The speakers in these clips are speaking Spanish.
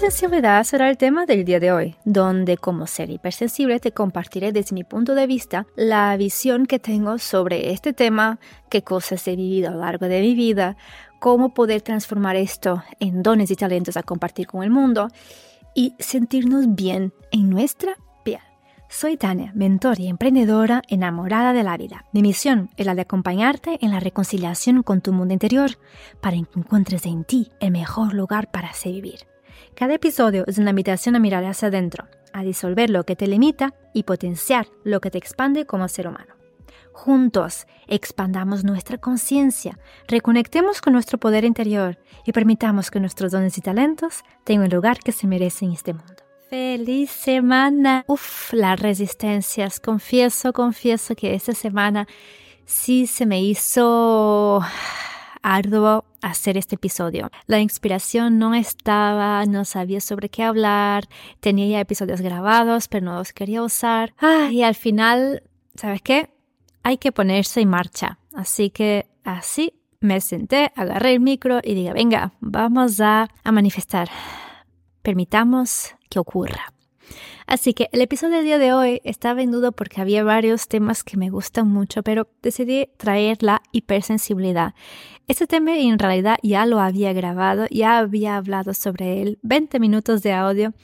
Hipersensibilidad será el tema del día de hoy, donde como ser hipersensible te compartiré desde mi punto de vista la visión que tengo sobre este tema, qué cosas he vivido a lo largo de mi vida, cómo poder transformar esto en dones y talentos a compartir con el mundo y sentirnos bien en nuestra piel. Soy Tania, mentor y emprendedora enamorada de la vida. Mi misión es la de acompañarte en la reconciliación con tu mundo interior para que encuentres en ti el mejor lugar para ser vivir. Cada episodio es una invitación a mirar hacia adentro, a disolver lo que te limita y potenciar lo que te expande como ser humano. Juntos, expandamos nuestra conciencia, reconectemos con nuestro poder interior y permitamos que nuestros dones y talentos tengan el lugar que se merecen en este mundo. ¡Feliz semana! Uf, las resistencias. Confieso, confieso que esta semana sí se me hizo arduo hacer este episodio. La inspiración no estaba, no sabía sobre qué hablar, tenía ya episodios grabados, pero no los quería usar. Ah, y al final, ¿sabes qué? Hay que ponerse en marcha. Así que así me senté, agarré el micro y dije, venga, vamos a, a manifestar. Permitamos que ocurra. Así que el episodio del día de hoy estaba en duda porque había varios temas que me gustan mucho, pero decidí traer la hipersensibilidad. Este tema en realidad ya lo había grabado, ya había hablado sobre él, 20 minutos de audio,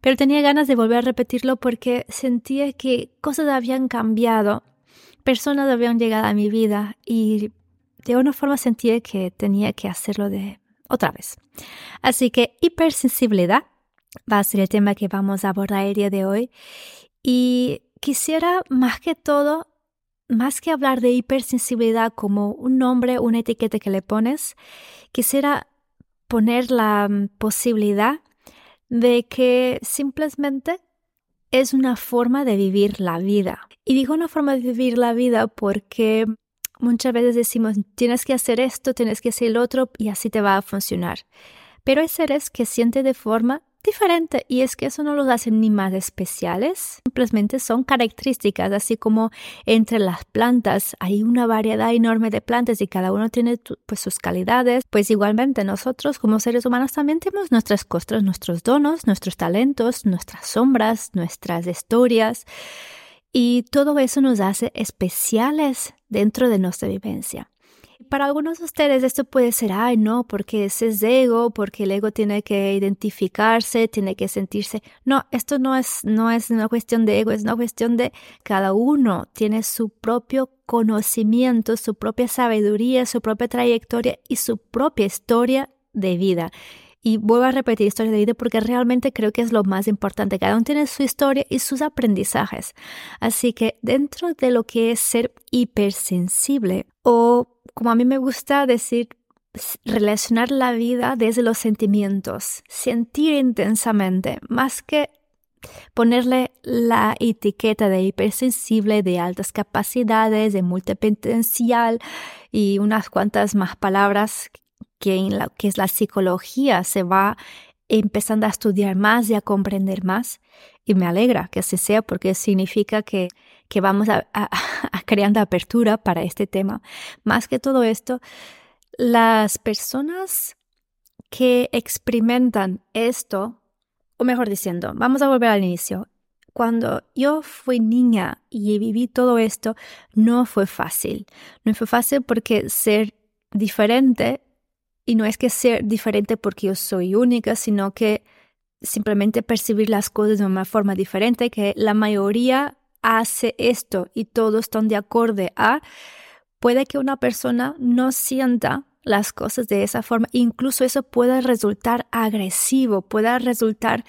pero tenía ganas de volver a repetirlo porque sentía que cosas habían cambiado, personas habían llegado a mi vida y de una forma sentía que tenía que hacerlo de otra vez. Así que hipersensibilidad va a ser el tema que vamos a abordar el día de hoy. Y quisiera más que todo, más que hablar de hipersensibilidad como un nombre, una etiqueta que le pones, quisiera poner la mm, posibilidad de que simplemente es una forma de vivir la vida. Y digo una forma de vivir la vida porque muchas veces decimos, tienes que hacer esto, tienes que hacer el otro y así te va a funcionar. Pero hay seres que sienten de forma diferente y es que eso no los hace ni más especiales, simplemente son características, así como entre las plantas hay una variedad enorme de plantas y cada uno tiene pues sus calidades, pues igualmente nosotros como seres humanos también tenemos nuestras cosas, nuestros donos, nuestros talentos, nuestras sombras, nuestras historias y todo eso nos hace especiales dentro de nuestra vivencia. Para algunos de ustedes esto puede ser, ay, no, porque ese es ego, porque el ego tiene que identificarse, tiene que sentirse. No, esto no es, no es una cuestión de ego, es una cuestión de cada uno tiene su propio conocimiento, su propia sabiduría, su propia trayectoria y su propia historia de vida. Y vuelvo a repetir historia de vida porque realmente creo que es lo más importante. Cada uno tiene su historia y sus aprendizajes. Así que dentro de lo que es ser hipersensible o como a mí me gusta decir, relacionar la vida desde los sentimientos, sentir intensamente, más que ponerle la etiqueta de hipersensible, de altas capacidades, de multipotencial y unas cuantas más palabras que en la que es la psicología se va empezando a estudiar más y a comprender más. Y me alegra que así sea porque significa que, que vamos a, a, a creando apertura para este tema. Más que todo esto, las personas que experimentan esto, o mejor diciendo, vamos a volver al inicio. Cuando yo fui niña y viví todo esto, no fue fácil. No fue fácil porque ser diferente y no es que ser diferente porque yo soy única, sino que simplemente percibir las cosas de una forma diferente, que la mayoría hace esto y todos están de acuerdo a, puede que una persona no sienta las cosas de esa forma. Incluso eso puede resultar agresivo, puede resultar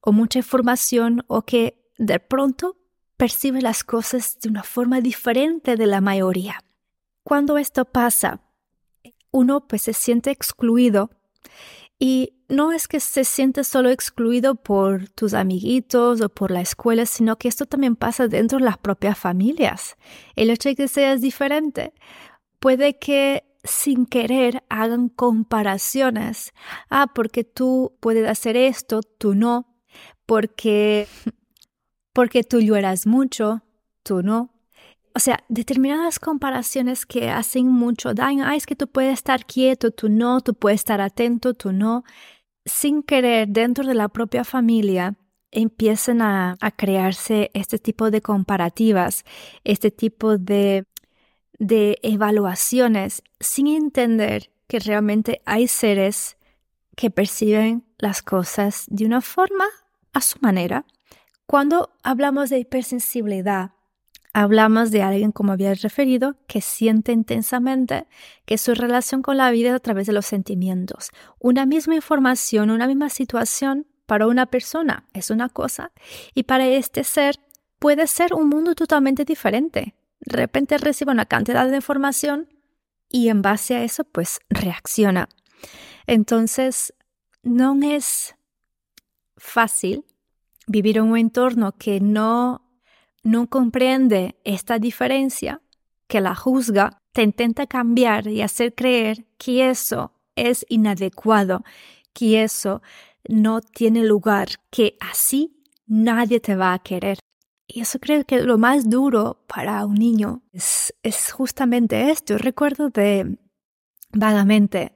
o mucha información o que de pronto percibe las cosas de una forma diferente de la mayoría. Cuando esto pasa, uno pues se siente excluido y no es que se siente solo excluido por tus amiguitos o por la escuela, sino que esto también pasa dentro de las propias familias. El hecho de que seas diferente puede que sin querer hagan comparaciones. Ah, porque tú puedes hacer esto, tú no. Porque, porque tú lloras mucho, tú no o sea, determinadas comparaciones que hacen mucho daño. Ah, es que tú puedes estar quieto, tú no, tú puedes estar atento, tú no. sin querer dentro de la propia familia empiezan a, crearse este tipo de comparativas, este tipo de, de evaluaciones, sin entender que realmente hay seres que perciben las cosas de una forma a su manera. Cuando hablamos de hipersensibilidad, hablamos de alguien, como había referido, que siente intensamente que su relación con la vida es a través de los sentimientos. Una misma información, una misma situación para una persona es una cosa y para este ser puede ser un mundo totalmente diferente. De repente recibe una cantidad de información y en base a eso pues reacciona. Entonces, no es fácil vivir en un entorno que no no comprende esta diferencia, que la juzga, te intenta cambiar y hacer creer que eso es inadecuado, que eso no tiene lugar, que así nadie te va a querer. Y eso creo que lo más duro para un niño es, justamente esto. Recuerdo de vagamente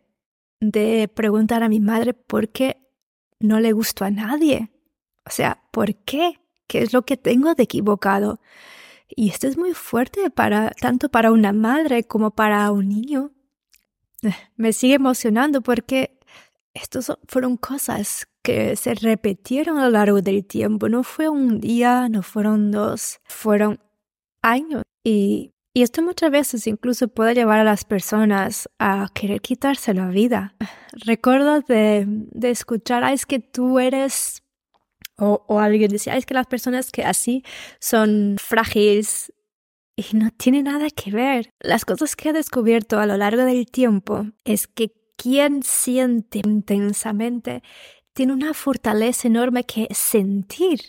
de preguntar a mi madre por qué no le gustó a nadie. O sea, ¿por qué? ¿Qué es lo que tengo de equivocado? Y esto es muy fuerte para tanto para una madre como para un niño. Me sigue emocionando porque estas fueron cosas que se repitieron a lo largo del tiempo. No fue un día, no fueron dos, fueron años. Y, y esto muchas veces incluso puede llevar a las personas a querer quitarse la vida. Recuerdo de, de escuchar, es que tú eres o, alguien decía, es que las personas que así son frágiles y no tiene nada que ver. Las cosas que he descubierto a lo largo del tiempo es que quien siente intensamente tiene una fortaleza enorme que sentir.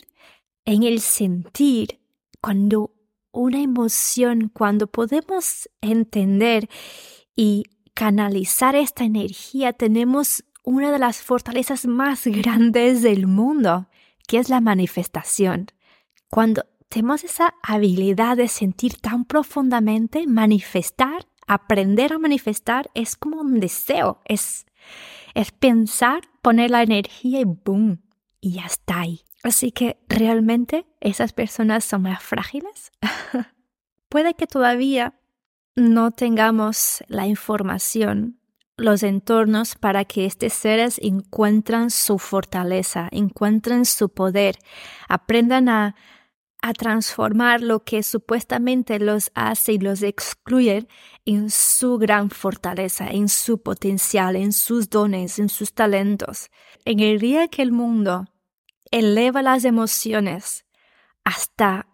En el sentir, cuando una emoción, cuando podemos entender y canalizar esta energía, tenemos una de las fortalezas más grandes del mundo. ¿Qué es la manifestación. Cuando tenemos esa habilidad de sentir tan profundamente, manifestar, aprender a manifestar es como un deseo, es, es pensar, poner la energía y boom, y ya está ahí. Así que realmente esas personas son más frágiles. Puede que todavía no tengamos la información los entornos para que estos seres encuentren su fortaleza, encuentren su poder, aprendan a, a transformar lo que supuestamente los hace y los excluye en su gran fortaleza, en su potencial, en sus dones, en sus talentos. En el día que el mundo eleva las emociones hasta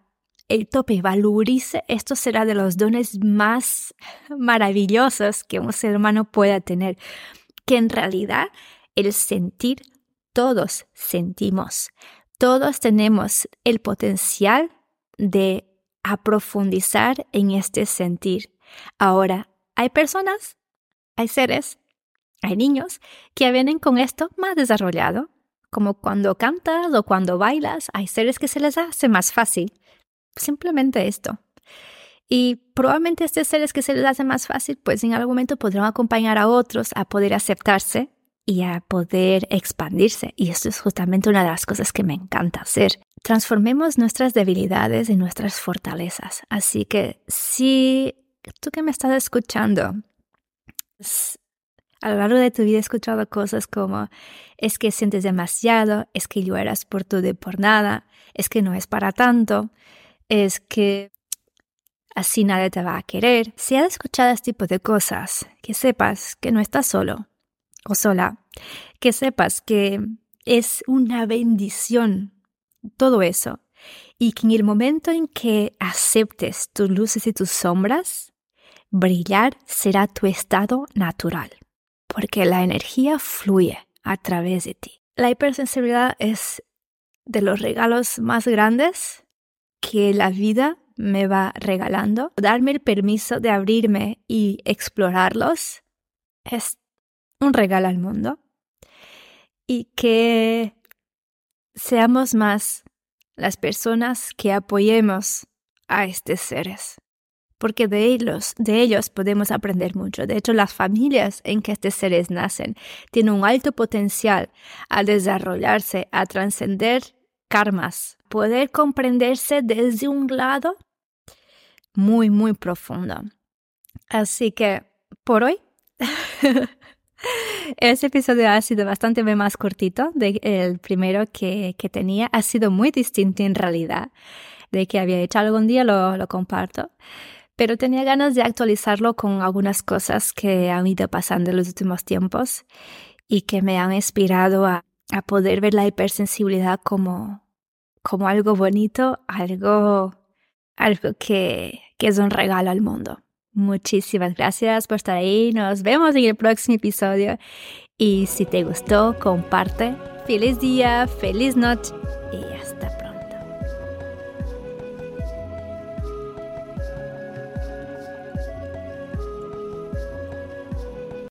el tope valorice, esto será de los dones más maravillosos que un ser humano pueda tener, que en realidad el sentir, todos sentimos, todos tenemos el potencial de aprofundizar en este sentir. Ahora, hay personas, hay seres, hay niños que vienen con esto más desarrollado, como cuando cantas o cuando bailas, hay seres que se les hace más fácil Simplemente esto. Y probablemente estos seres que se les hace más fácil, pues en algún momento podrán acompañar a otros a poder aceptarse y a poder expandirse. Y esto es justamente una de las cosas que me encanta hacer. Transformemos nuestras debilidades en nuestras fortalezas. Así que si tú que me estás escuchando, a lo largo de tu vida he escuchado cosas como es que sientes demasiado, es que lloras por todo y por nada, es que no es para tanto, es que así nadie te va a querer. Si has escuchado este tipo de cosas, que sepas que no estás solo o sola, que sepas que es una bendición todo eso y que en el momento en que aceptes tus luces y tus sombras, brillar será tu estado natural, porque la energía fluye a través de ti. La hipersensibilidad es de los regalos más grandes que la vida me va regalando, darme el permiso de abrirme y explorarlos es un regalo al mundo. Y que seamos más las personas que apoyemos a estos seres. porque de ellos, de ellos podemos aprender mucho. De hecho, las familias en que estos seres nacen tienen un alto potencial a desarrollarse, a trascender karmas, poder comprenderse desde un lado muy, muy profundo. Así que por hoy, este episodio ha sido bastante más cortito del primero que, que, tenía. Ha sido muy distinto en realidad de que había hecho algún día, lo, lo comparto. Pero tenía ganas de actualizarlo con algunas cosas que han ido pasando en los últimos tiempos y que me han inspirado a, a poder ver la hipersensibilidad como, como algo bonito, algo, algo que, que es un regalo al mundo. Muchísimas gracias por estar ahí. Nos vemos en el próximo episodio. Y si te gustó, comparte. Feliz día, feliz noche y hasta.